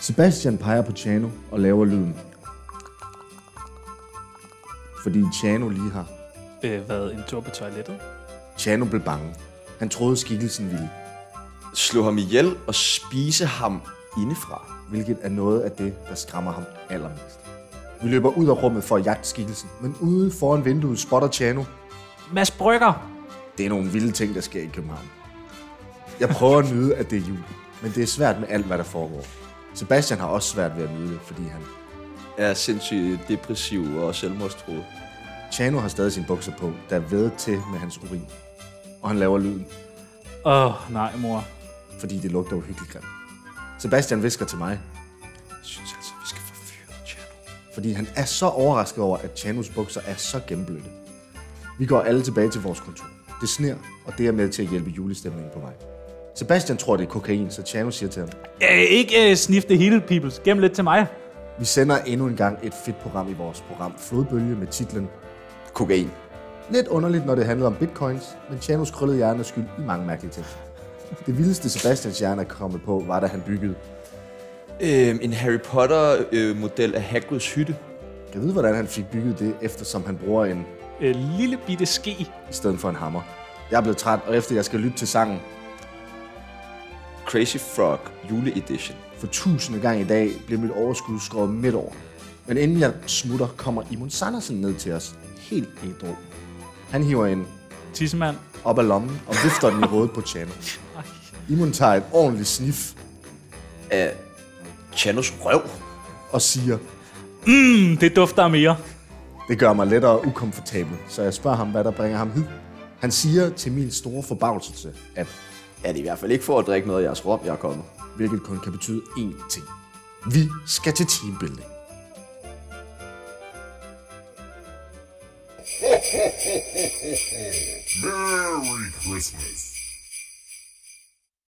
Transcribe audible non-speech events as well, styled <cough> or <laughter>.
Sebastian peger på Chano og laver lyden. Fordi Chano lige har. Øh, hvad, en tur på toilettet? Chano blev bange. Han troede skikkelsen ville, Slå ham ihjel og spise ham indefra. hvilket er noget af det, der skræmmer ham allermest. Vi løber ud af rummet for at jagte skikkelsen, men ude foran vinduet spotter Chano. Mads Brygger! Det er nogle vilde ting, der sker i København. Jeg prøver at nyde, at det er jul, men det er svært med alt, hvad der foregår. Sebastian har også svært ved at nyde det, fordi han... Er sindssygt depressiv og selvmordstroet. Chano har stadig sine bukser på, der er ved til med hans urin. Og han laver lyden, Åh, oh, nej, mor. fordi det lugter uhyggeligt grimt. Sebastian visker til mig, Jeg synes altså, vi skal forfyre Chano. fordi han er så overrasket over, at Chanos bukser er så gennemblødte. Vi går alle tilbage til vores kontor. Det sner, og det er med til at hjælpe julestemningen på vej. Sebastian tror, det er kokain, så Chano siger til ham, Øh, ikke øh, snif det hele, peoples. Gem lidt til mig. vi sender endnu en gang et fedt program i vores program Flodbølge med titlen Kokain. Lidt underligt, når det handler om bitcoins, men Chanos krøllede hjerne er skyld i mange mærkelige ting. Det vildeste Sebastians hjerne er kommet på, var da han byggede. Øhm, en Harry Potter-model af Hagrids hytte. Jeg ved, hvordan han fik bygget det, eftersom han bruger en Øh, lille bitte ske. i stedet for en hammer. Jeg er blevet træt, og efter jeg skal lytte til sangen Crazy Frog juleedition. for tusinde gang i dag, bliver mit overskud skåret midt over. Men inden jeg smutter, kommer Imon Sandersen ned til os. Helt ædru. Han hiver en Tissemand. op af lommen og vifter den i <laughs> hovedet på Chano. Imon tager et ordentligt snif Af Chanos røv. og siger, Mm, det dufter af mere. det gør mig lettere ukomfortabel, så jeg spørger ham, hvad der bringer ham hid. Han siger til min store forbavselse, at Er det i hvert fald ikke for at drikke noget af jeres rom, jeg er kommet. hvilket kun kan betyde én ting. Vi skal til teambuilding. Merry Christmas.